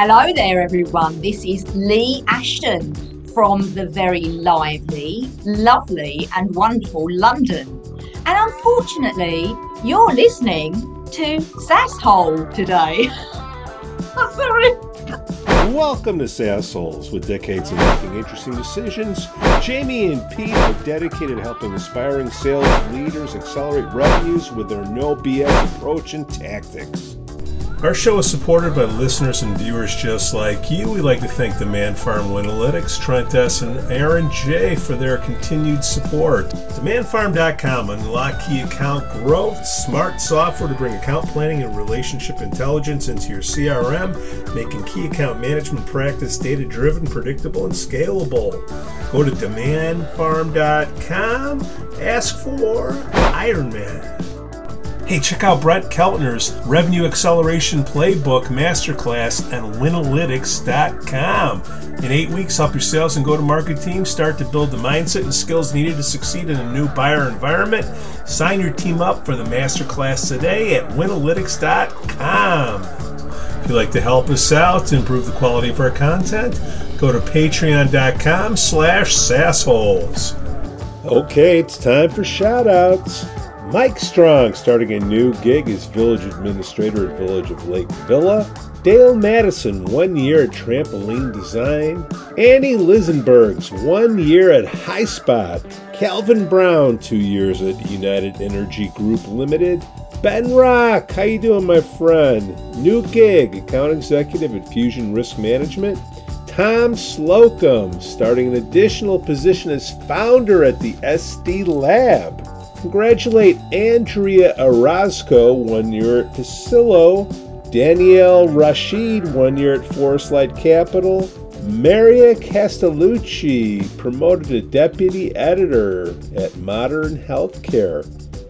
Hello there, everyone. This is Leigh Ashton from the very lively, lovely, and wonderful London. And unfortunately, you're listening to Sasshole today. I'm Sorry. Welcome to Sassholes. With decades of making interesting decisions, Jamie and Pete are dedicated to helping aspiring sales leaders accelerate revenues with their no BS approach and tactics. Our show is supported by listeners and viewers just like you. We'd like to thank DemandFarm Winalytics, Trent S., and Aaron J. for their continued support. DemandFarm.com unlock key account growth, smart software to bring account planning and relationship intelligence into your CRM, making key account management practice data driven, predictable, and scalable. Go to DemandFarm.com, ask for Ironman. Hey, check out Brett Keltner's Revenue Acceleration Playbook Masterclass at Winalytics.com. In eight weeks, help your sales and go to market team start to build the mindset and skills needed to succeed in a new buyer environment. Sign your team up for the masterclass today at Winalytics.com. If you'd like to help us out to improve the quality of our content, go to patreon.com slash sassholes. Okay, it's time for shout-outs. Mike Strong starting a new gig as village administrator at Village of Lake Villa. Dale Madison, one year at Trampoline Design. Annie Lisenbergs, one year at Highspot. Calvin Brown, two years at United Energy Group Limited. Ben Rock, how you doing, my friend? New gig, account executive at Fusion Risk Management. Tom Slocum, starting an additional position as founder at the SD Lab. Congratulate Andrea Orozco, one year at Pasillo. Danielle Rashid, one year at Forest Light Capital. Maria Castellucci, promoted to deputy editor at Modern Healthcare.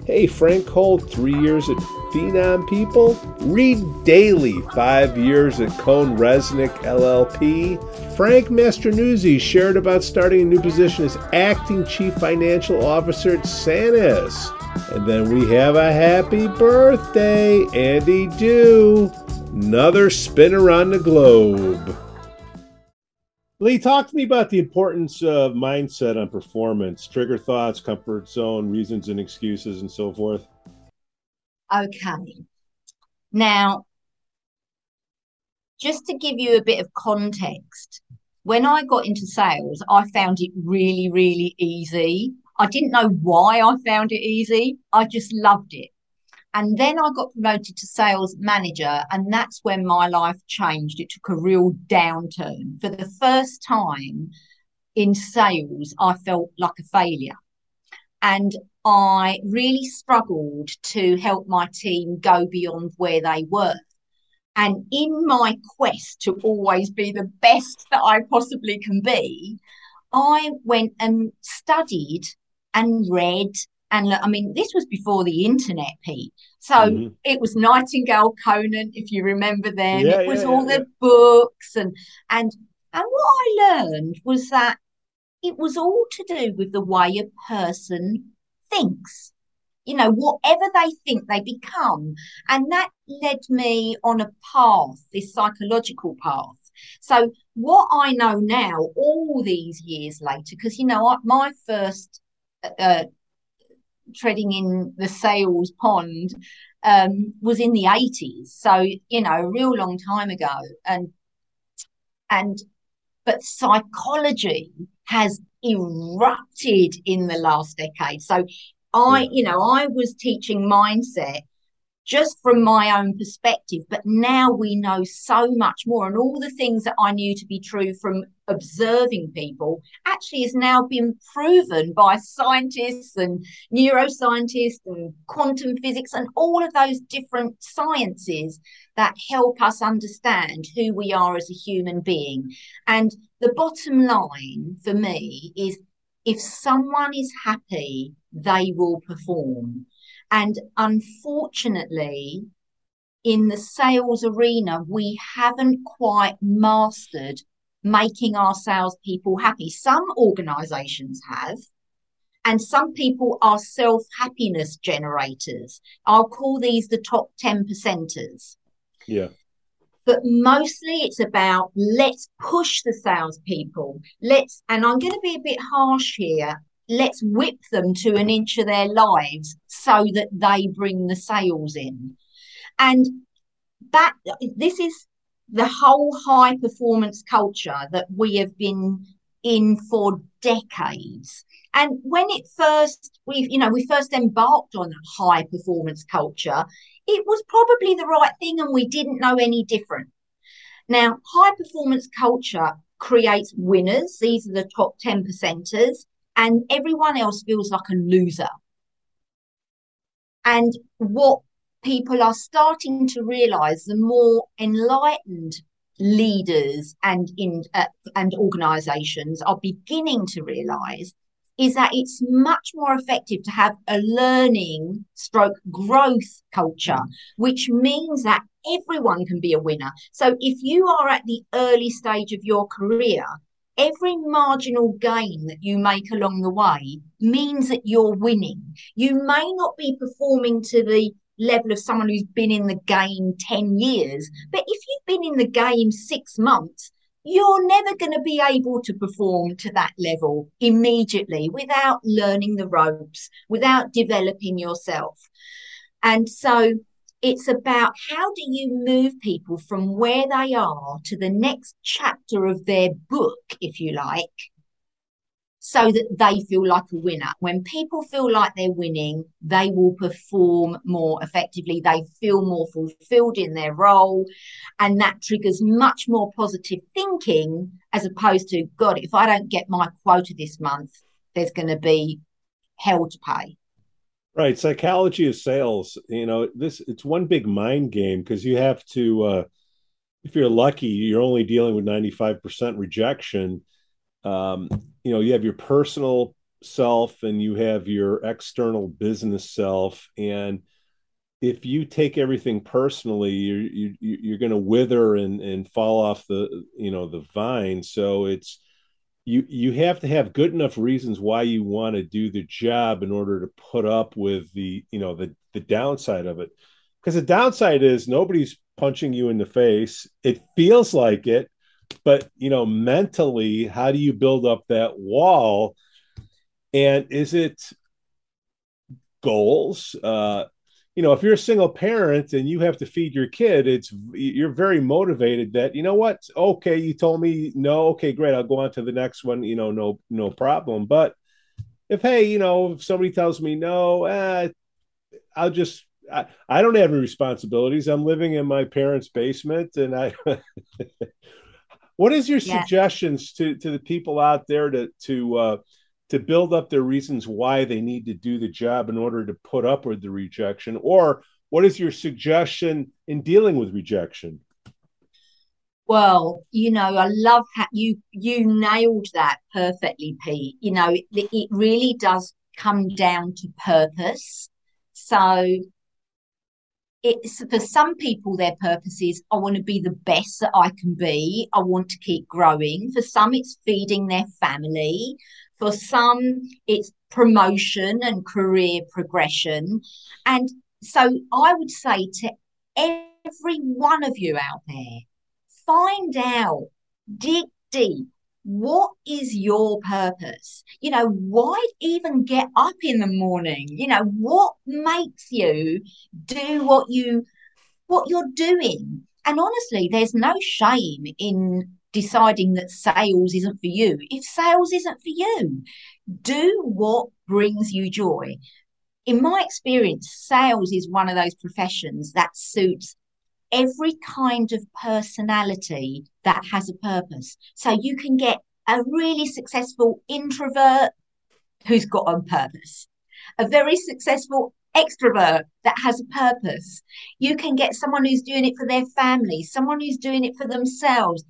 Hey, Frank Holt, three years at Phenom People. Read daily five years at CohnReznick LLP. Frank Mastronuzzi shared about starting a new position as acting chief financial officer at Sanus. And then we have a happy birthday, Andy Dew. Another spin around the globe. Leigh, talk to me about the importance of mindset on performance, trigger thoughts, comfort zone, reasons and excuses, and so forth. Okay. Now, just to give you a bit of context, when I got into sales, I found it really, really easy. I didn't know why I found it easy. I just loved it. And then I got promoted to sales manager, and that's when my life changed. It took a real downturn. For the first time in sales, I felt like a failure. And I really struggled to help my team go beyond where they were. And in my quest to always be the best that I possibly can be, I went and studied and read and I mean, this was before the internet, Pete. So mm-hmm. it was Nightingale Conant, if you remember them. Yeah, it was yeah, all yeah, the books and and and what I learned was that it was all to do with the way a person thinks. You know, whatever they think, they become. And that led me on a path, this psychological path. So, what I know now, all these years later, because, you know, my first uh, treading in the sales pond um, was in the 80s. So, you know, a real long time ago. And, and, but psychology has erupted in the last decade. So I, you know, I was teaching mindset just from my own perspective. But now we know so much more. And all the things that I knew to be true from observing people actually has now been proven by scientists and neuroscientists and quantum physics and all of those different sciences that help us understand who we are as a human being. And the bottom line for me is if someone is happy, they will perform. And unfortunately, in the sales arena, we haven't quite mastered making our salespeople happy. Some organizations have, and some people are self happiness generators. I'll call these the top 10 percenters. Yeah. but mostly it's about let's push the salespeople. Let's, and I'm going to be a bit harsh here. Let's whip them to an inch of their lives so that they bring the sales in. And that this is the whole high performance culture that we have been in for decades. And when it first we you know we first embarked on a high performance culture, it was probably the right thing and we didn't know any different. Now, high performance culture creates winners. These are the top 10 percenters and everyone else feels like a loser. And what people are starting to realize the more enlightened leaders and in uh, and organizations are beginning to realize is that it's much more effective to have a learning stroke growth culture which means that everyone can be a winner. So if you are at the early stage of your career every marginal gain that you make along the way means that you're winning. You may not be performing to the level of someone who's been in the game 10 years. But if you've been in the game six months, you're never going to be able to perform to that level immediately without learning the ropes, without developing yourself. And so it's about how do you move people from where they are to the next chapter of their book, if you like, so that they feel like a winner. When people feel like they're winning, they will perform more effectively. They feel more fulfilled in their role. And that triggers much more positive thinking as opposed to, God, if I don't get my quota this month, there's going to be hell to pay. Right. Psychology of sales, you know, this it's one big mind game because you have to uh if you're lucky, you're only dealing with 95% rejection um, you know you have your personal self and you have your external business self. And if you take everything personally you're you, you're going to wither and and fall off the you know the vine. So it's you you have to have good enough reasons why you want to do the job in order to put up with the you know the the downside of it. Because the downside is nobody's punching you in the face. It feels like it but you know mentally how do you build up that wall? And is it goals? Uh you know if you're a single parent and you have to feed your kid it's you're very motivated that you know what? Okay you told me no. Okay great. I'll go on to the next one you know no no problem. But if hey you know if somebody tells me no eh, i'll just I, I don't have any responsibilities. I'm living in my parents basement and i What is your yeah. suggestions to to the people out there to to uh, to build up their reasons why they need to do the job in order to put up with the rejection, or what is your suggestion in dealing with rejection? Well, you know, I love how you you nailed that perfectly, Pete. You know, it, it really does come down to purpose. So it's for some people their purpose is i want to be the best that i can be. I want to keep growing. For some it's feeding their family. For some it's promotion and career progression. And so i would say to every one of you out there find out dig deep what is your purpose? You know, why even get up in the morning? You know, what makes you do what you what you're doing? And honestly, there's no shame in deciding that sales isn't for you. If sales isn't for you, do what brings you joy. In my experience, sales is one of those professions that suits every kind of personality that has a purpose. So you can get a really successful introvert who's got a purpose, a very successful extrovert that has a purpose. You can get someone who's doing it for their family, someone who's doing it for themselves.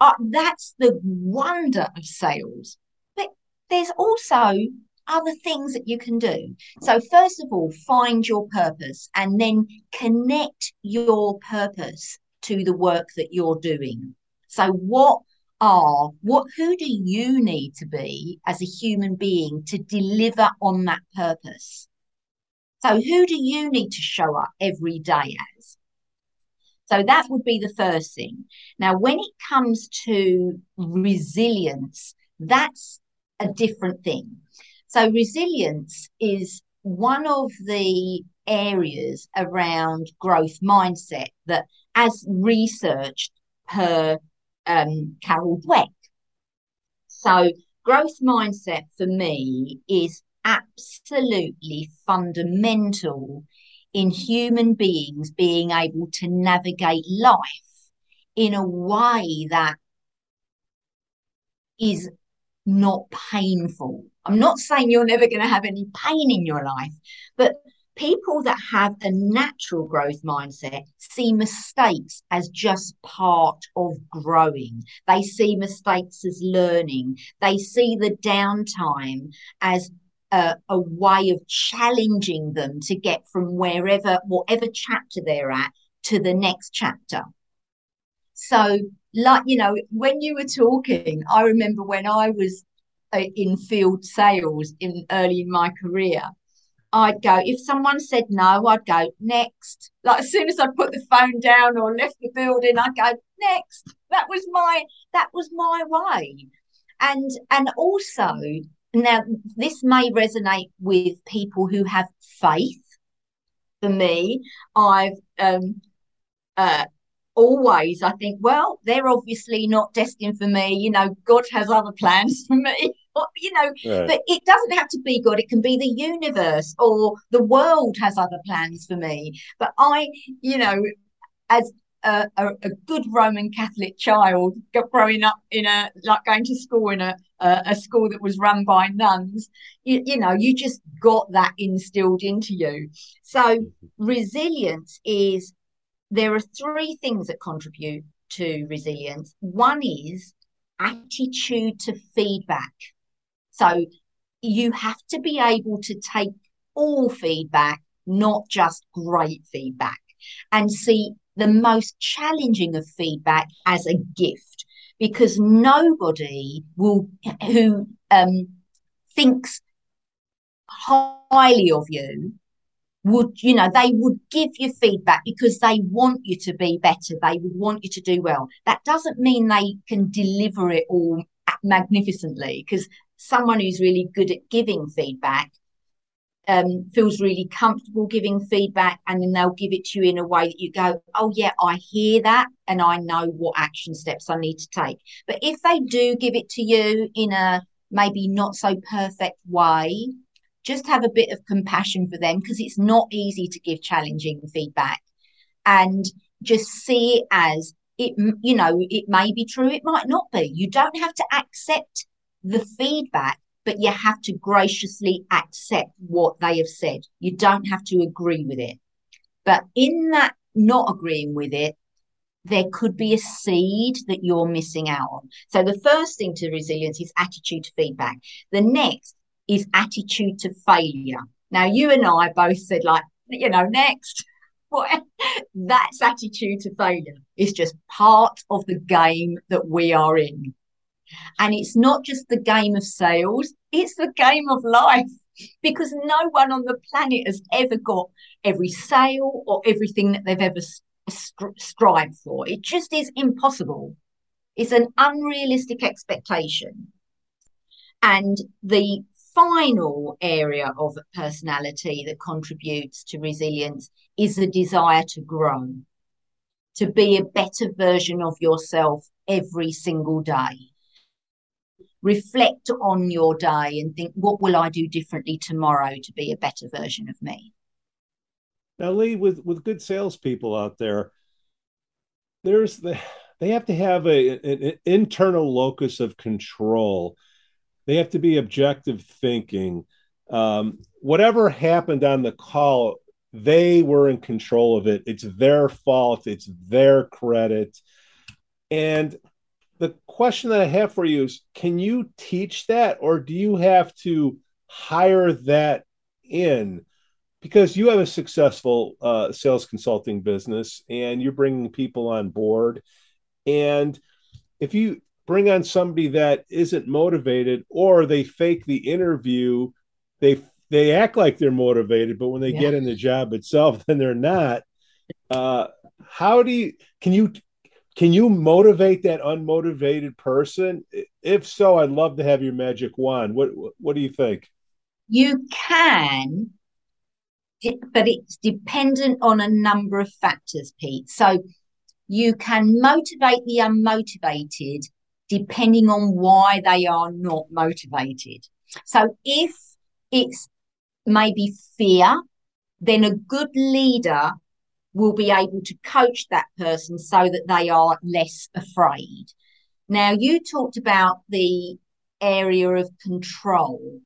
Uh, that's the wonder of sales. But there's also other things that you can do. So, first of all, find your purpose and then connect your purpose to the work that you're doing. So, what are what who do you need to be as a human being to deliver on that purpose? So, who do you need to show up every day as? So that would be the first thing. Now, when it comes to resilience, that's a different thing. So, resilience is one of the areas around growth mindset that, as researched per um, Carol Dweck. So, growth mindset for me is absolutely fundamental in human beings being able to navigate life in a way that is not painful. I'm not saying you're never going to have any pain in your life, but people that have a natural growth mindset see mistakes as just part of growing. They see mistakes as learning. They see the downtime as a, a, way of challenging them to get from wherever, whatever chapter they're at, to the next chapter. So, like, you know, when you were talking, I remember when I was uh, in field sales in early in my career, I'd go, if someone said no, I'd go next. Like as soon as I put the phone down or left the building, I'd go next. That was my that was my way. And and also now this may resonate with people who have faith. For me, I've um uh always I think, well, they're obviously not destined for me. You know, God has other plans for me. you know, right. but it doesn't have to be God. It can be the universe or the world has other plans for me. But I, you know, as a, a, a, good Roman Catholic child growing up in a like going to school in a a, a school that was run by nuns, you, you know, you just got that instilled into you. So mm-hmm. resilience is there are three things that contribute to resilience. One is attitude to feedback. So you have to be able to take all feedback, not just great feedback, and see the most challenging of feedback as a gift because nobody will who um, thinks highly of you would you know they would give you feedback because they want you to be better. They would want you to do well. That doesn't mean they can deliver it all magnificently because someone who's really good at giving feedback um, feels really comfortable giving feedback and then they'll give it to you in a way that you go oh yeah i hear that and i know what action steps i need to take. But if they do give it to you in a maybe not so perfect way just have a bit of compassion for them because it's not easy to give challenging feedback. And just see it as it you know it may be true it might not be. You don't have to accept the feedback but you have to graciously accept what they have said. You don't have to agree with it. But in that not agreeing with it there could be a seed that you're missing out on. So the first thing to resilience is attitude to feedback. The next is attitude to failure. Now, you and I both said, like, you know, next. That's attitude to failure. It's just part of the game that we are in. And it's not just the game of sales, it's the game of life because no one on the planet has ever got every sale or everything that they've ever strived for. It just is impossible. It's an unrealistic expectation. And the final area of personality that contributes to resilience is the desire to grow, to be a better version of yourself every single day. Reflect on your day and think, what will I do differently tomorrow to be a better version of me? Now, Leigh, with, with good salespeople out there, there's the they have to have a, an internal locus of control they have to be objective thinking. Um, whatever happened on the call, they were in control of it. It's their fault. It's their credit. And the question that I have for you is can you teach that or do you have to hire that in? Because you have a successful uh, sales consulting business and you're bringing people on board. And if you bring on somebody that isn't motivated or they fake the interview they they act like they're motivated but when they yeah. get in the job itself then they're not uh, how do you can you can you motivate that unmotivated person? If so, I'd love to have your magic wand. What what do you think? You can, but it's dependent on a number of factors, Pete. So you can motivate the unmotivated depending on why they are not motivated. So if it's maybe fear, then a good leader will be able to coach that person so that they are less afraid. Now, you talked about the area of control.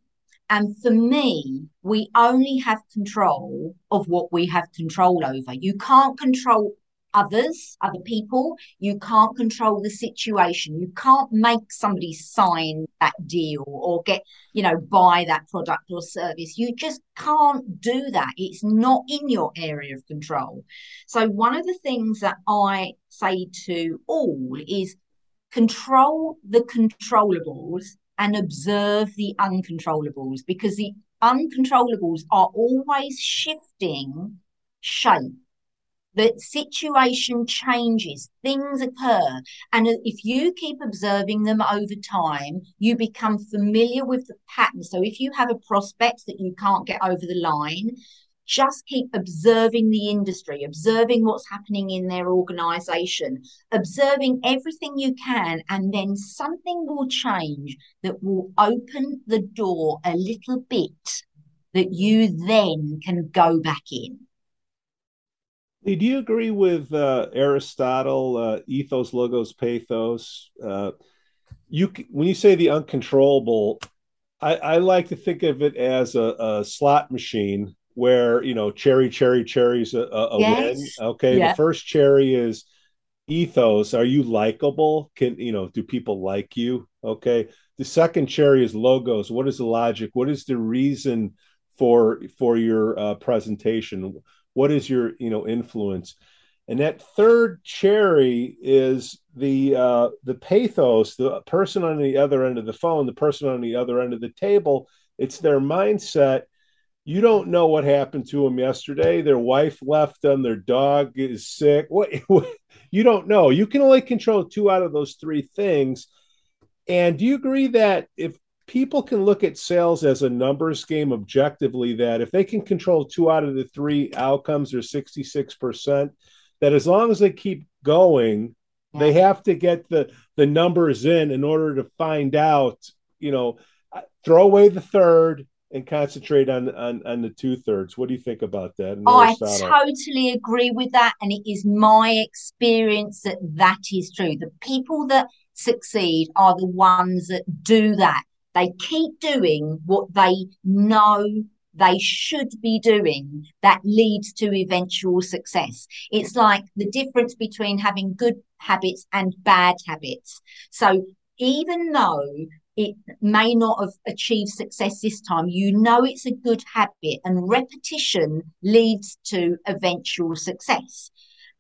And for me, we only have control of what we have control over. You can't control others, other people. You can't control the situation. You can't make somebody sign that deal or get, you know, buy that product or service. You just can't do that. It's not in your area of control. So, one of the things that I say to all is control the controllables and observe the uncontrollables because the uncontrollables are always shifting shape the situation changes, things occur. And if you keep observing them over time, you become familiar with the pattern. So if you have a prospect that you can't get over the line, just keep observing the industry, observing what's happening in their organization, observing everything you can, and then something will change that will open the door a little bit that you then can go back in. Do you agree with uh, Aristotle, uh, ethos, logos, pathos? Uh, you when you say the uncontrollable, I, I like to think of it as a, a, slot machine where you know cherry, cherry, cherry's a, a yes. win. Okay, yeah. the first cherry is ethos. Are you likable? Can you know? Do people like you? Okay. The second cherry is logos. What is the logic? What is the reason for for your uh, presentation? What is your you know influence? And that third cherry is the uh, the pathos the person on the other end of the phone the person on the other end of the table. It's their mindset. You don't know what happened to them yesterday. Their wife left them their dog is sick. What, what? You don't know. You can only control two out of those three things. And do you agree that if people can look at sales as a numbers game objectively that if they can control two out of the three outcomes or 66% that as long as they keep going yeah. they have to get the the numbers in in order to find out you know uh, throw away the third and concentrate on on, on the two thirds what do you think about that? I totally agree with that and it is my experience that that is true. The people that succeed are the ones that do that they keep doing what they know they should be doing that leads to eventual success. It's like the difference between having good habits and bad habits. So even though it may not have achieved success this time, you know it's a good habit, and repetition leads to eventual success.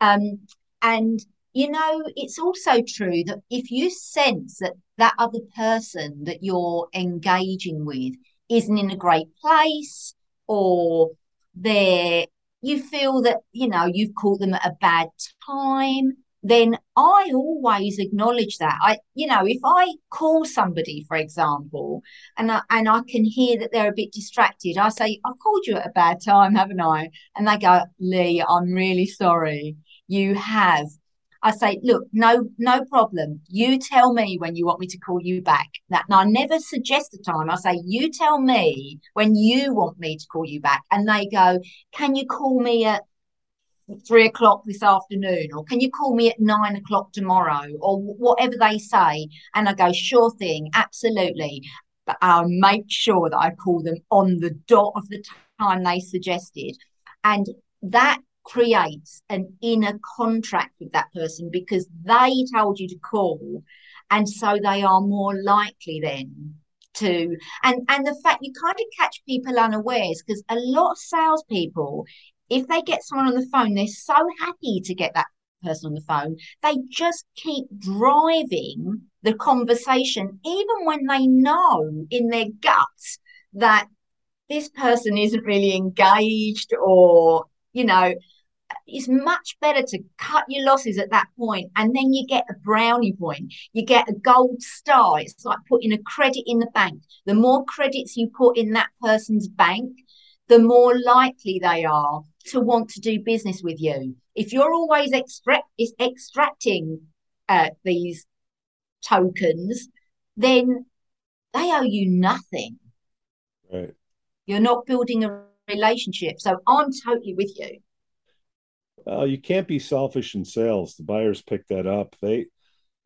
Um, and you know, it's also true that if you sense that that other person that you're engaging with isn't in a great place or they're you feel that you know you've caught them at a bad time then i always acknowledge that. I you know if i call somebody for example and I, and i can hear that they're a bit distracted i say i've called you at a bad time haven't i? And they go leigh i'm really sorry. You have I say, look, no, no problem. You tell me when you want me to call you back. That and I never suggest a time. I say, you tell me when you want me to call you back. And they go, can you call me at three o'clock this afternoon, or can you call me at nine o'clock tomorrow, or whatever they say? And I go, sure thing, absolutely. But I'll make sure that I call them on the dot of the time they suggested. And that creates an inner contract with that person because they told you to call and so they are more likely then to and and the fact you kind of catch people unawares because a lot of salespeople if they get someone on the phone they're so happy to get that person on the phone they just keep driving the conversation even when they know in their guts that this person isn't really engaged or you know it's much better to cut your losses at that point and then you get a brownie point. You get a gold star. It's like putting a credit in the bank. The more credits you put in that person's bank the more likely they are to want to do business with you. If you're always extract is extracting uh, these tokens then they owe you nothing. Right. You're not building a relationship. So i'm totally with you well, you can't be selfish in sales. The buyers pick that up. They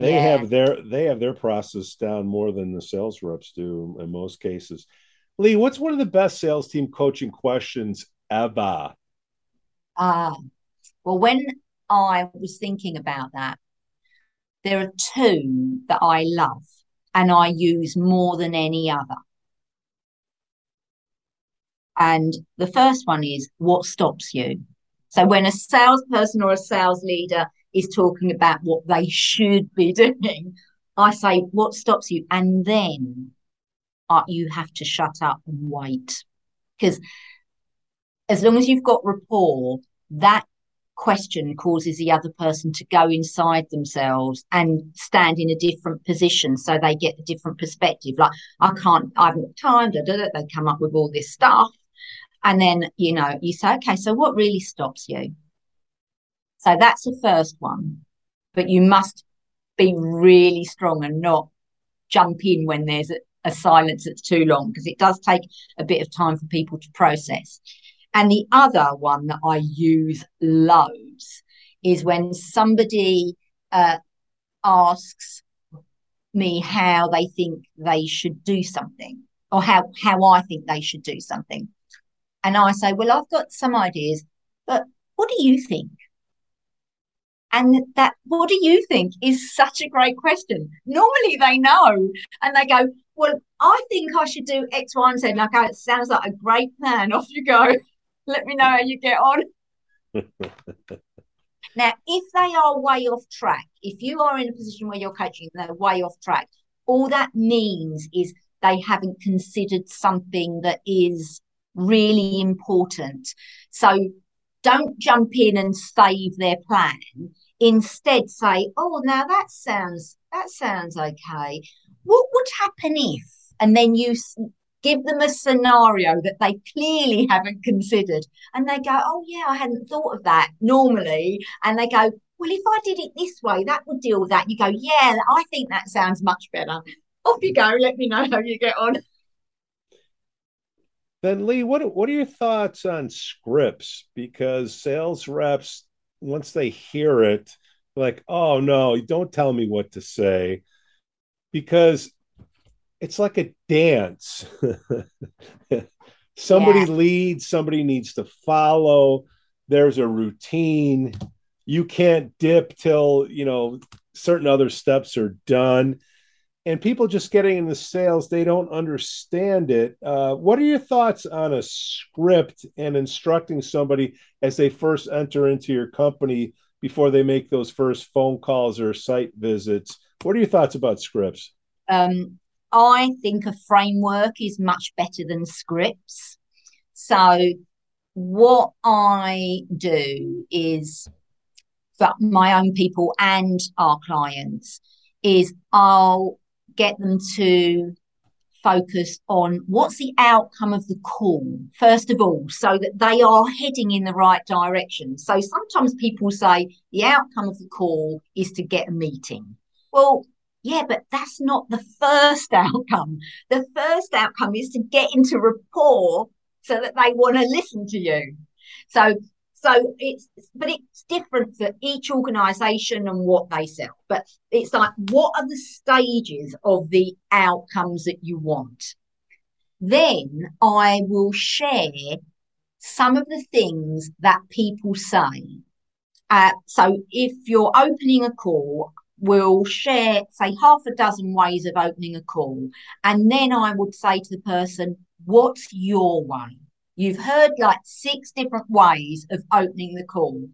they Yeah. have their they have their process down more than the sales reps do in most cases. Leigh, what's one of the best sales team coaching questions ever? Ah, well, when I was thinking about that, there are two that I love and I use more than any other. And the first one is what stops you? So when a salesperson or a sales leader is talking about what they should be doing, I say, what stops you? And then uh, you have to shut up and wait. Because as long as you've got rapport, that question causes the other person to go inside themselves and stand in a different position so they get a different perspective. Like, I can't, I haven't time, they come up with all this stuff. And then, you know, you say, okay, so what really stops you? So that's the first one. But you must be really strong and not jump in when there's a, a silence that's too long because it does take a bit of time for people to process. And the other one that I use loads is when somebody uh, asks me how they think they should do something or how, how I think they should do something. And I say, well, I've got some ideas, but what do you think? And that, what do you think is such a great question. Normally they know and they go, well, I think I should do X, Y, and Z. Go, it sounds like a great plan. Off you go. Let me know how you get on. now, if they are way off track, if you are in a position where you're coaching, they're way off track, all that means is they haven't considered something that is really important. So don't jump in and save their plan. Instead, say, "Oh, now that sounds that sounds okay. What would happen if?" And then you give them a scenario that they clearly haven't considered, and they go, "Oh, yeah, I hadn't thought of that." Normally, and they go, "Well, if I did it this way, that would deal with that." You go, "Yeah, I think that sounds much better." Off you go. Let me know how you get on. Then Leigh, what what are your thoughts on scripts? Because sales reps, once they hear it, like, oh no, don't tell me what to say. Because it's like a dance. somebody Yeah. leads, somebody needs to follow. There's a routine. You can't dip till, you know, certain other steps are done and people just getting into sales they don't understand it. Uh, what are your thoughts on a script and instructing somebody as they first enter into your company before they make those first phone calls or site visits? What are your thoughts about scripts? Um, I think a framework is much better than scripts. So, what I do is for my own people and our clients is I'll get them to focus on what's the outcome of the call, first of all, so that they are heading in the right direction. So sometimes people say the outcome of the call is to get a meeting. Well, yeah, but that's not the first outcome. The first outcome is to get into rapport so that they want to listen to you. So so it's but it's different for each organization and what they sell. But it's like what are the stages of the outcomes that you want? Then I will share some of the things that people say. Uh, so if you're opening a call, we'll share, say, half a dozen ways of opening a call. And then I would say to the person, what's your way? You've heard like six different ways of opening the call.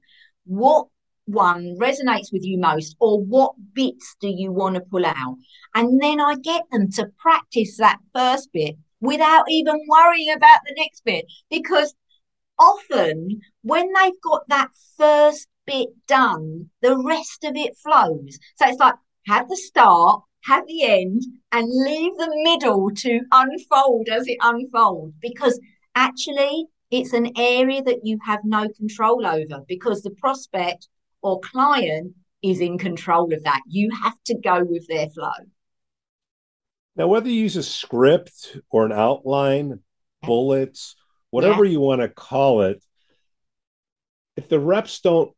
What one resonates with you most, or what bits do you want to pull out? And then I get them to practice that first bit without even worrying about the next bit because often when they've got that first bit done, the rest of it flows. So it's like have the start, have the end, and leave the middle to unfold as it unfolds because actually it's an area that you have no control over because the prospect or client is in control of that. You have to go with their flow. Now, whether you use a script or an outline, bullets, whatever yeah. you want to call it, if the reps don't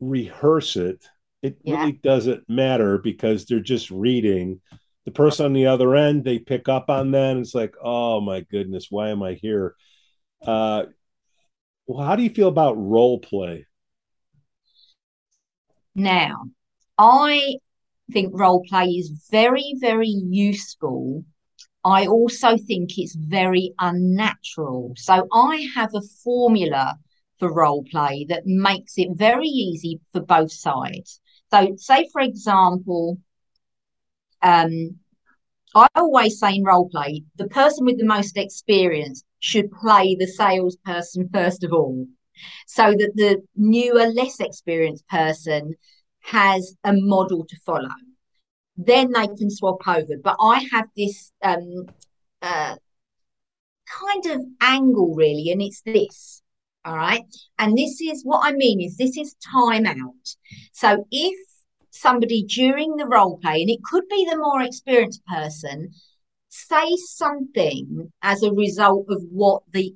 rehearse it, it yeah. really doesn't matter because they're just reading. The person on the other end, they pick up on that. And it's like, oh my goodness, why am I here? Uh, well, how do you feel about role play? Now, I think role play is very, very useful. I also think it's very unnatural. So I have a formula for role play that makes it very easy for both sides. So, say for example, um, I always say in role play, the person with the most experience should play the salesperson first of all, so that the newer, less experienced person has a model to follow. Then they can swap over. But I have this um, uh, kind of angle, really, and it's this. All right. And this is what I mean is this is time out. So if somebody during the role play, and it could be the more experienced person, say something as a result of what the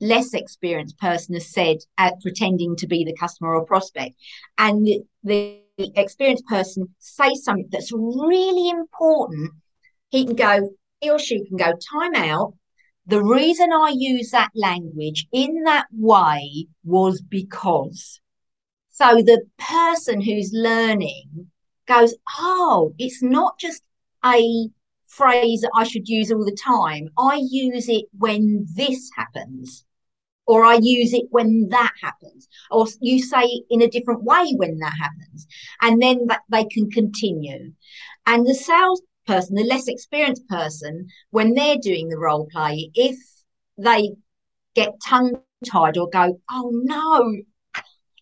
less experienced person has said at pretending to be the customer or prospect. And the, the, experienced person say something that's really important he can go he or she can go time out. The reason i use that language in that way was because so the person who's learning goes, oh, it's not just a phrase that I should use all the time. I use it when this happens, or I use it when that happens, or you say it in a different way when that happens, and then they can continue. And the salesperson, the less experienced person, when they're doing the role play, if they get tongue tied or go, oh no,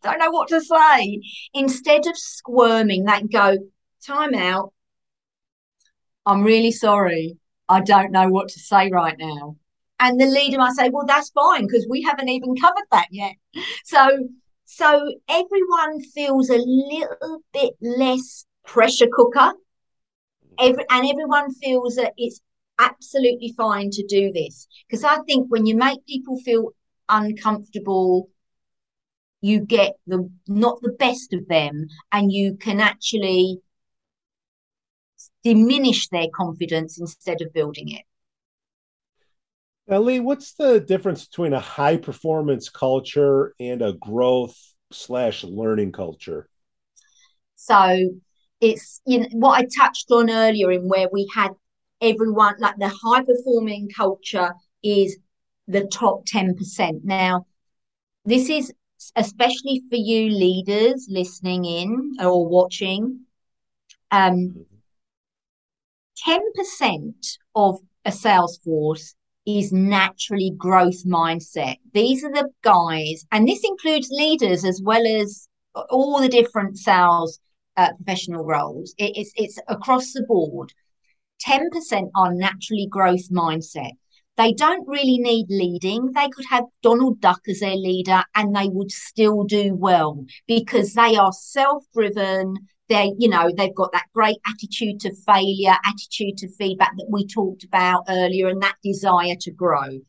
don't know what to say. Instead of squirming, they go, time out. I'm really sorry. I don't know what to say right now. And the leader might say, well, that's fine because we haven't even covered that yet. So, so everyone feels a little bit less pressure cooker. Every, and everyone feels that it's absolutely fine to do this. Because I think when you make people feel uncomfortable you get the not the best of them and you can actually diminish their confidence instead of building it. Now leigh what's the difference between a high performance culture and a growth slash learning culture? So it's you know what i touched on earlier in where we had everyone like the high performing culture is the top 10% now this is especially for you leaders listening in or watching, um, 10% of a sales force is naturally growth mindset. These are the guys, and this includes leaders as well as all the different sales uh, professional roles. It, it's, it's across the board. 10% are naturally growth mindset. They don't really need leading. They could have Donald Duck as their leader and they would still do well because they are self driven. They, you know, they've got that great attitude to failure, attitude to feedback that we talked about earlier, and that desire to grow.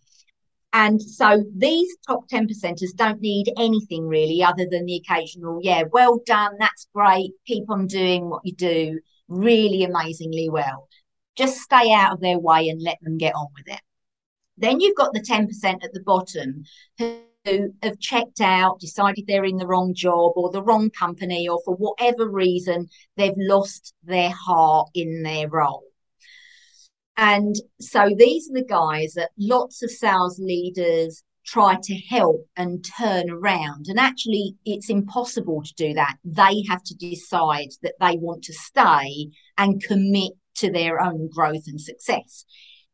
And so these top 10 percenters don't need anything really other than the occasional, yeah, well done, that's great, keep on doing what you do really amazingly well. Just stay out of their way and let them get on with it. Then you've got the 10% at the bottom who have checked out, decided they're in the wrong job or the wrong company, or for whatever reason, they've lost their heart in their role. And so these are the guys that lots of sales leaders try to help and turn around. And actually, it's impossible to do that. They have to decide that they want to stay and commit to their own growth and success.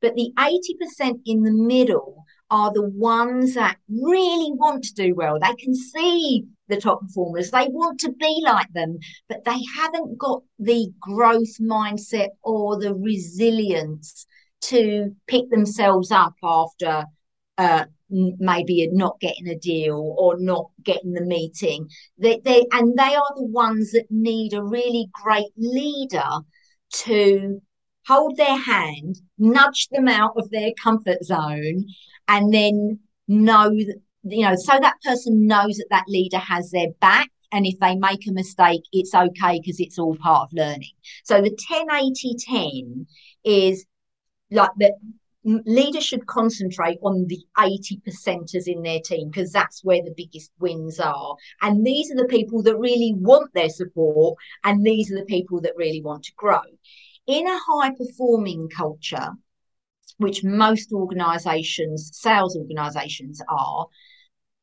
But the 80% in the middle are the ones that really want to do well. They can see the top performers, they want to be like them, but they haven't got the growth mindset or the resilience to pick themselves up after uh, maybe not getting a deal or not getting the meeting. They, they and they are the ones that need a really great leader to hold their hand, nudge them out of their comfort zone, and then know that, you know, so that person knows that that leader has their back. And if they make a mistake, it's okay because it's all part of learning. So the 10 80 10 is like the leaders should concentrate on the 80 percenters in their team because that's where the biggest wins are. And these are the people that really want their support, and these are the people that really want to grow in a high performing culture, which most organizations, sales organizations are,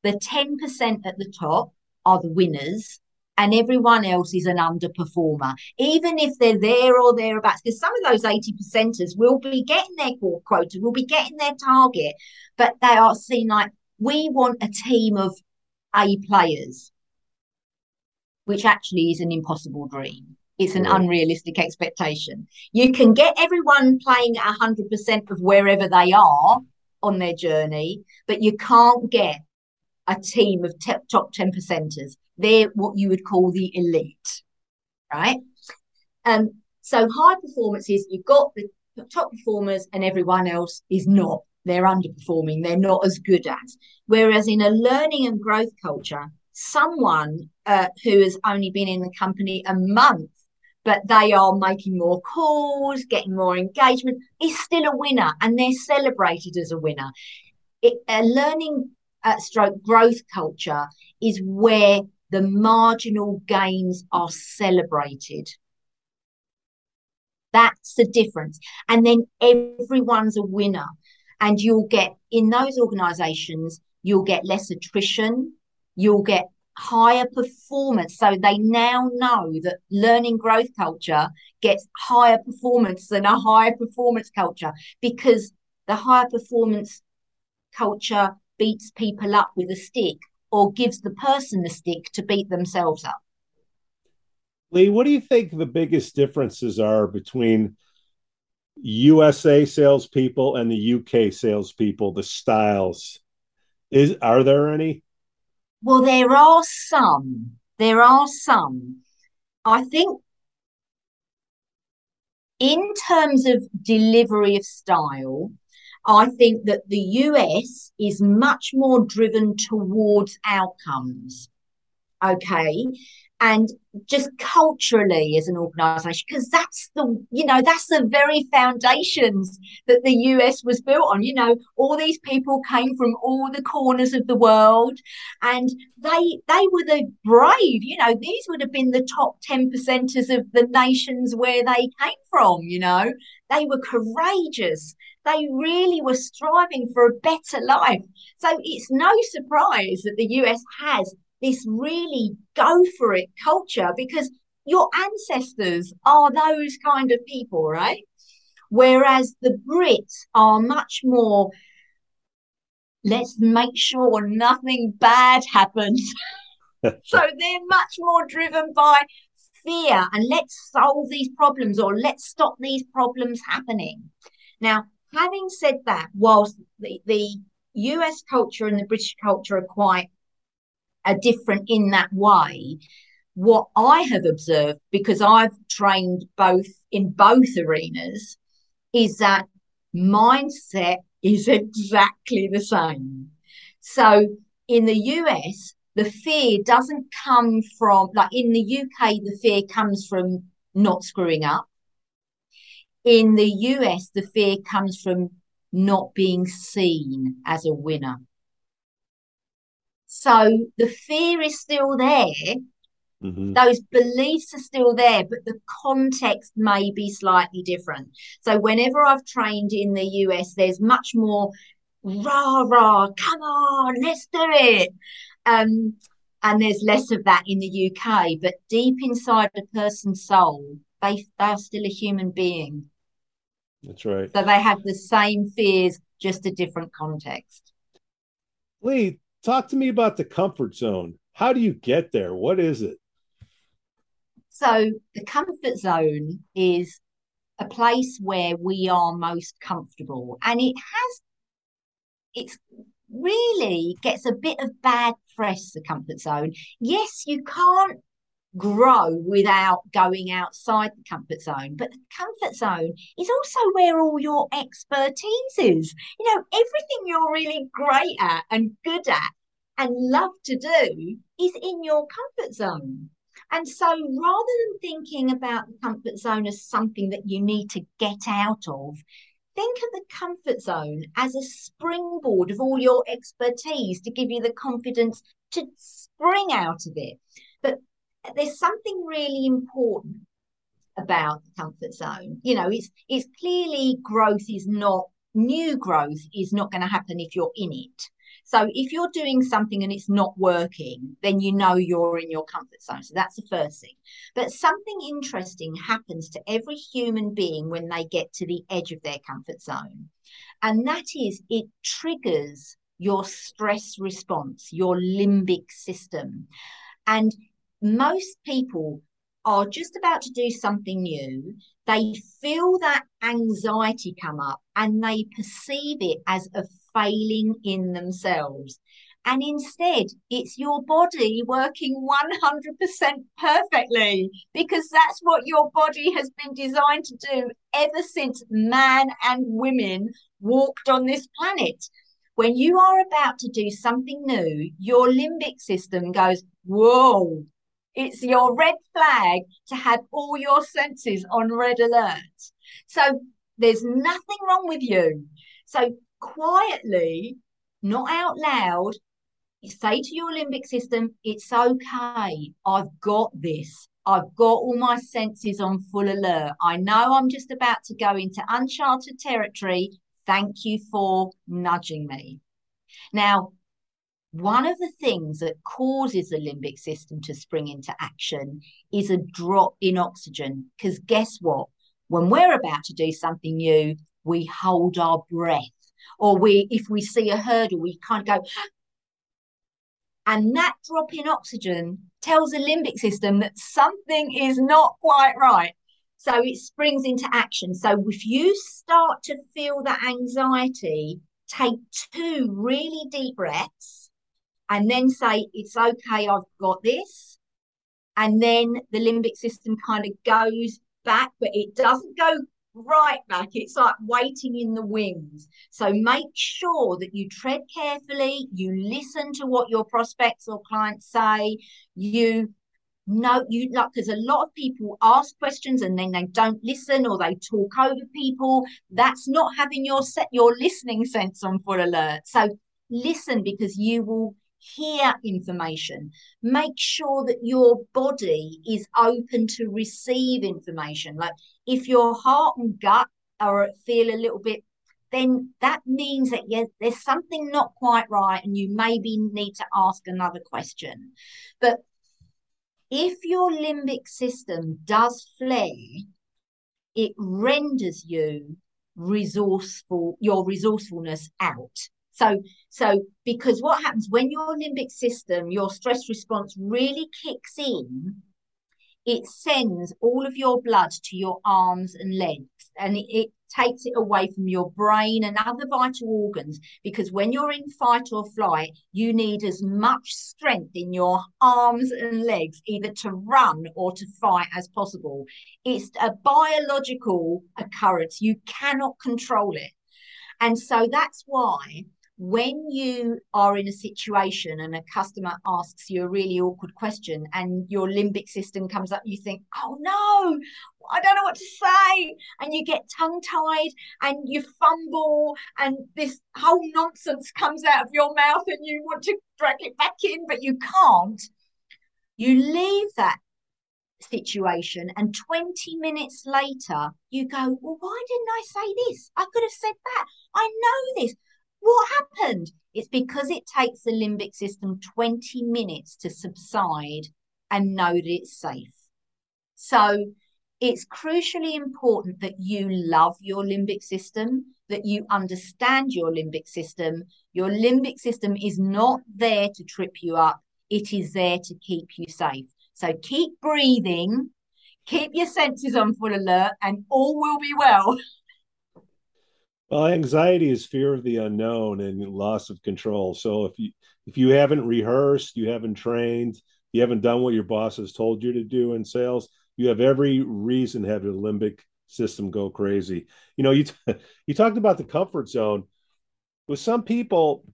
the 10% at the top are the winners and everyone else is an underperformer, even if they're there or thereabouts. Because some of those 80 percenters will be getting their quota, will be getting their target, but they are seen like we want a team of A players, which actually is an impossible dream. It's an unrealistic expectation. You can get everyone playing at 100% of wherever they are on their journey, but you can't get a team of te- top 10 percenters. They're what you would call the elite, right? Um, so high performance is you've got the top performers and everyone else is not. They're underperforming. They're not as good as. Whereas in a learning and growth culture, someone uh, who has only been in the company a month but they are making more calls, getting more engagement, is still a winner and they're celebrated as a winner. It, a learning uh, stroke growth culture is where the marginal gains are celebrated. That's the difference. And then everyone's a winner. And you'll get in those organizations, you'll get less attrition, you'll get higher performance. So they now know that learning growth culture gets higher performance than a higher performance culture because the higher performance culture beats people up with a stick or gives the person the stick to beat themselves up. Leigh, what do you think the biggest differences are between USA salespeople and the UK salespeople, the styles? Is are there any? Well, there are some. There are some. I think in terms of delivery of style, I think that the US is much more driven towards outcomes. Okay and just culturally as an organization because that's the you know that's the very foundations that the US was built on. You know all these people came from all the corners of the world and they they were the brave. You know these would have been the top 10 percenters of the nations where they came from you know. They were courageous. They really were striving for a better life. So it's no surprise that the US has this really go for it culture because your ancestors are those kind of people, right? Whereas the Brits are much more, let's make sure nothing bad happens. so they're much more driven by fear and let's solve these problems or let's stop these problems happening. Now, having said that, whilst the, the US culture and the British culture are quite are different in that way. What I have observed, because I've trained both in both arenas, is that mindset is exactly the same. So in the US, the fear doesn't come from, like in the UK, the fear comes from not screwing up. In the US, the fear comes from not being seen as a winner. So the fear is still there. Mm-hmm. Those beliefs are still there, but the context may be slightly different. So, whenever I've trained in the US, there's much more rah rah, come on, let's do it. Um, and there's less of that in the UK. But deep inside a person's soul, they, they are still a human being. That's right. So they have the same fears, just a different context. Leigh, talk to me about the comfort zone. How do you get there? What is it? So, the comfort zone is a place where we are most comfortable, and it has it's really gets a bit of bad press the comfort zone yes you can't grow without going outside the comfort zone. But the comfort zone is also where all your expertise is. You know, everything you're really great at and good at and love to do is in your comfort zone. And so rather than thinking about the comfort zone as something that you need to get out of, think of the comfort zone as a springboard of all your expertise to give you the confidence to spring out of it. There's something really important about the comfort zone. You know, it's it's clearly growth is not new growth is not going to happen if you're in it. So if you're doing something and it's not working, then you know you're in your comfort zone. So that's the first thing. But something interesting happens to every human being when they get to the edge of their comfort zone. And that is it triggers your stress response, your limbic system. And most people are just about to do something new. They feel that anxiety come up and they perceive it as a failing in themselves. And instead, it's your body working 100% perfectly because that's what your body has been designed to do ever since man and women walked on this planet. When you are about to do something new, your limbic system goes, Whoa, it's your red flag to have all your senses on red alert. So there's nothing wrong with you. So quietly, not out loud, say to your limbic system, it's okay. I've got this. I've got all my senses on full alert. I know I'm just about to go into uncharted territory. Thank you for nudging me. Now, one of the things that causes the limbic system to spring into action is a drop in oxygen. Because guess what? When we're about to do something new, we hold our breath. Or we, if we see a hurdle, we kind of go, and that drop in oxygen tells the limbic system that something is not quite right. So it springs into action. So if you start to feel that anxiety, take two really deep breaths and then say, it's okay, I've got this. And then the limbic system kind of goes back, but it doesn't go right back. It's like waiting in the wings. So make sure that you tread carefully, you listen to what your prospects or clients say, you know you like because a lot of people ask questions and then they don't listen or they talk over people that's not having your set your listening sense on full alert so listen because you will hear information. Make sure that your body is open to receive information. Like if your heart and gut are feel a little bit, then that means that yeah, there's something not quite right, and you maybe need to ask another question. But if your limbic system does flare, it renders you resourceful, your resourcefulness out. So, so because what happens when your limbic system, your stress response really kicks in, it sends all of your blood to your arms and legs, and it, it takes it away from your brain and other vital organs. Because when you're in fight or flight, you need as much strength in your arms and legs, either to run or to fight as possible. It's a biological occurrence. You cannot control it. And so that's why when you are in a situation and a customer asks you a really awkward question and your limbic system comes up, you think, oh no, I don't know what to say. And you get tongue tied and you fumble and this whole nonsense comes out of your mouth and you want to drag it back in, but you can't. You leave that situation and 20 minutes later you go well why didn't i say this i could have said that i know this what happened? It's because it takes the limbic system 20 minutes to subside and know that it's safe. So it's crucially important that you love your limbic system, that you understand your limbic system. Your limbic system is not there to trip you up, it is there to keep you safe. So keep breathing, keep your senses on full alert, and all will be well. Well, anxiety is fear of the unknown and loss of control. So if you if you haven't rehearsed, you haven't trained, you haven't done what your boss has told you to do in sales, you have every reason to have your limbic system go crazy. You know, you t- you talked about the comfort zone. With some people,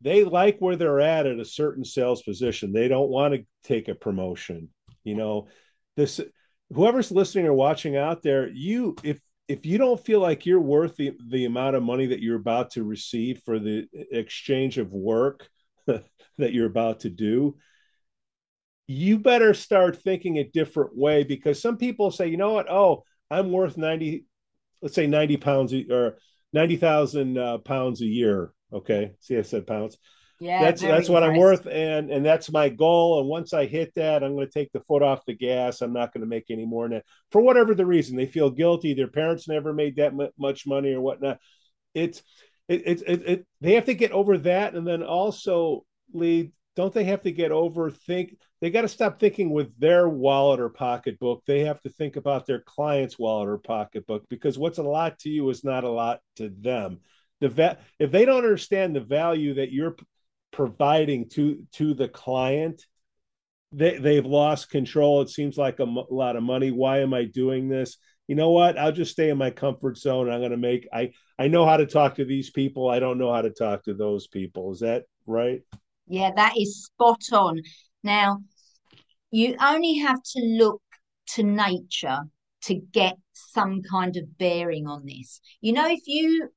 they like where they're at at a certain sales position. They don't want to take a promotion. You know, this whoever's listening or watching out there, you if if you don't feel like you're worth the, the amount of money that you're about to receive for the exchange of work that you're about to do, you better start thinking a different way because some people say, you know what? Oh, I'm worth 90, let's say 90 pounds or 90,000 uh, pounds a year. Okay. See, I said pounds. Yeah, that's that's what I'm worth, and and that's my goal. And once I hit that, I'm going to take the foot off the gas. I'm not going to make any more. Than for whatever the reason, they feel guilty. Their parents never made that much money or whatnot. It's it, it, it, it they have to get over that, and then also, Leigh, don't they have to get over think they got to stop thinking with their wallet or pocketbook they have to think about their client's wallet or pocketbook because what's a lot to you is not a lot to them the va- if they don't understand the value that you're providing to to the client they, they've lost control. It seems like a, m- a lot of money. Why am i doing this? You know what? I'll just stay in my comfort zone. I'm going to make i i know how to talk to these people. I don't know how to talk to those people. Is that right? Yeah, that is spot on. Now, you only have to look to nature to get some kind of bearing on this. You know, if you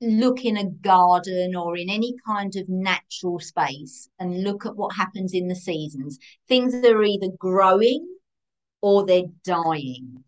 look in a garden or in any kind of natural space and look at what happens in the seasons, things are either growing or they're dying.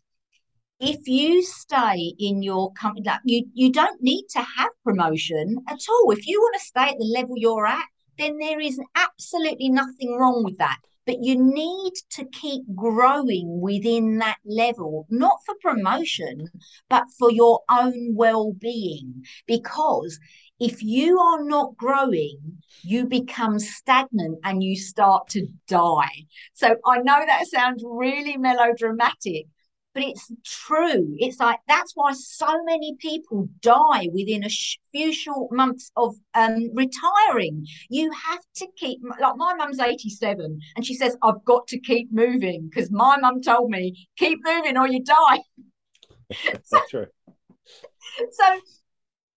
If you stay in your company, you, you don't need to have promotion at all. If you want to stay at the level you're at, then there is absolutely nothing wrong with that. But you need to keep growing within that level, not for promotion, but for your own well being. Because if you are not growing, you become stagnant and you start to die. So I know that sounds really melodramatic, but it's true. It's like that's why so many people die within a sh- few short months of um, retiring. You have to keep, like my mum's 87 and she says, I've got to keep moving because my mum told me, keep moving or you die. so, that's right. So,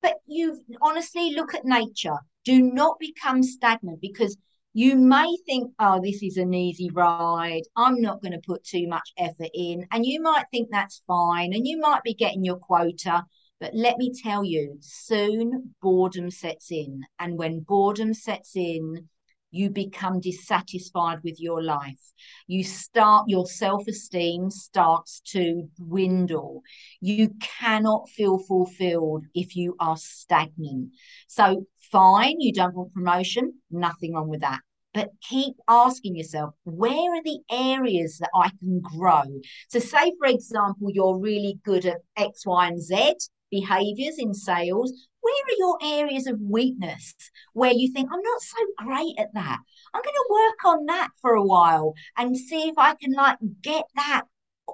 but you honestly look at nature. Do not become stagnant because you may think, oh, this is an easy ride. I'm not going to put too much effort in. And you might think that's fine. And you might be getting your quota. But let me tell you, soon boredom sets in. And when boredom sets in, you become dissatisfied with your life. You start, your self esteem starts to dwindle. You cannot feel fulfilled if you are stagnant. So, fine, you don't want promotion, nothing wrong with that. But keep asking yourself, where are the areas that I can grow? So, say, for example, you're really good at X, Y, and Z behaviors in sales where are your areas of weakness where you think, I'm not so great at that? I'm going to work on that for a while and see if I can like get that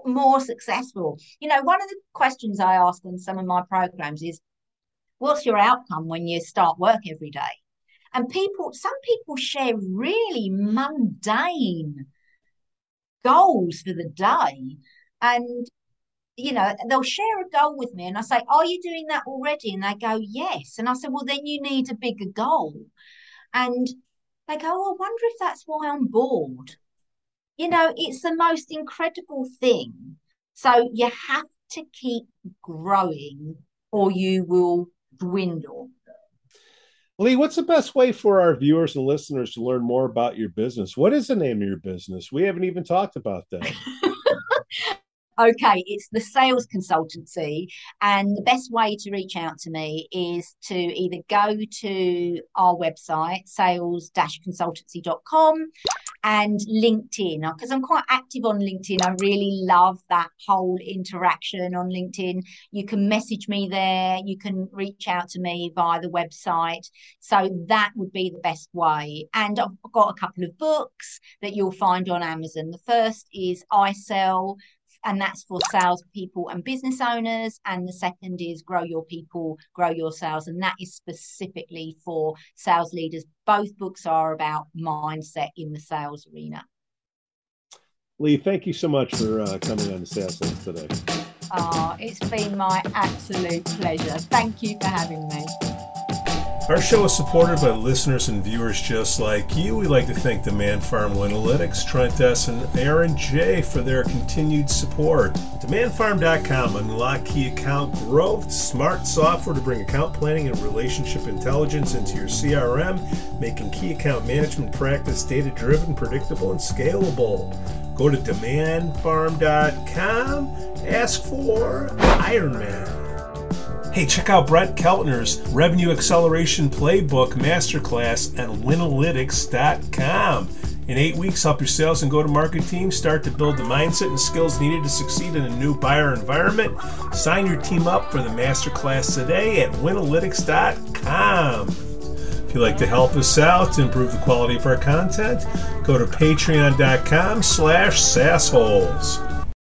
more successful. You know, one of the questions I ask on some of my programs is, what's your outcome when you start work every day? And people, some people share really mundane goals for the day. And you know, they'll share a goal with me and I say, Are you doing that already? And they go, Yes. And I said, Well, then you need a bigger goal. And they go, oh, I wonder if that's why I'm bored. You know, it's the most incredible thing. So you have to keep growing or you will dwindle. Leigh, what's the best way for our viewers and listeners to learn more about your business? What is the name of your business? We haven't even talked about that. okay, it's the sales consultancy. And the best way to reach out to me is to either go to our website, sales consultancy.com, and LinkedIn because I'm quite active on LinkedIn. I really love that whole interaction on LinkedIn. You can message me there, you can reach out to me via the website. So that would be the best way. And I've got a couple of books that you'll find on Amazon. The first is I Sell and that's for salespeople and business owners. And the second is Grow Your People, Grow Your Sales, and that is specifically for sales leaders. Both books are about mindset in the sales arena. Leigh, thank you so much for uh, coming on the Sales Sense today. Oh, it's been my absolute pleasure. Thank you for having me. Our show is supported by listeners and viewers just like you. We'd like to thank DemandFarm Winalytics, Trent S., and Aaron J. for their continued support. DemandFarm.com unlock key account growth, smart software to bring account planning and relationship intelligence into your CRM, making key account management practice data driven, predictable, and scalable. Go to DemandFarm.com, ask for Ironman. Hey, check out Brett Keltner's Revenue Acceleration Playbook Masterclass at Winalytics.com. In eight weeks, help your sales and go to market team start to build the mindset and skills needed to succeed in a new buyer environment. Sign your team up for the masterclass today at Winalytics.com. If you'd like to help us out to improve the quality of our content, go to patreon.com slash sassholes.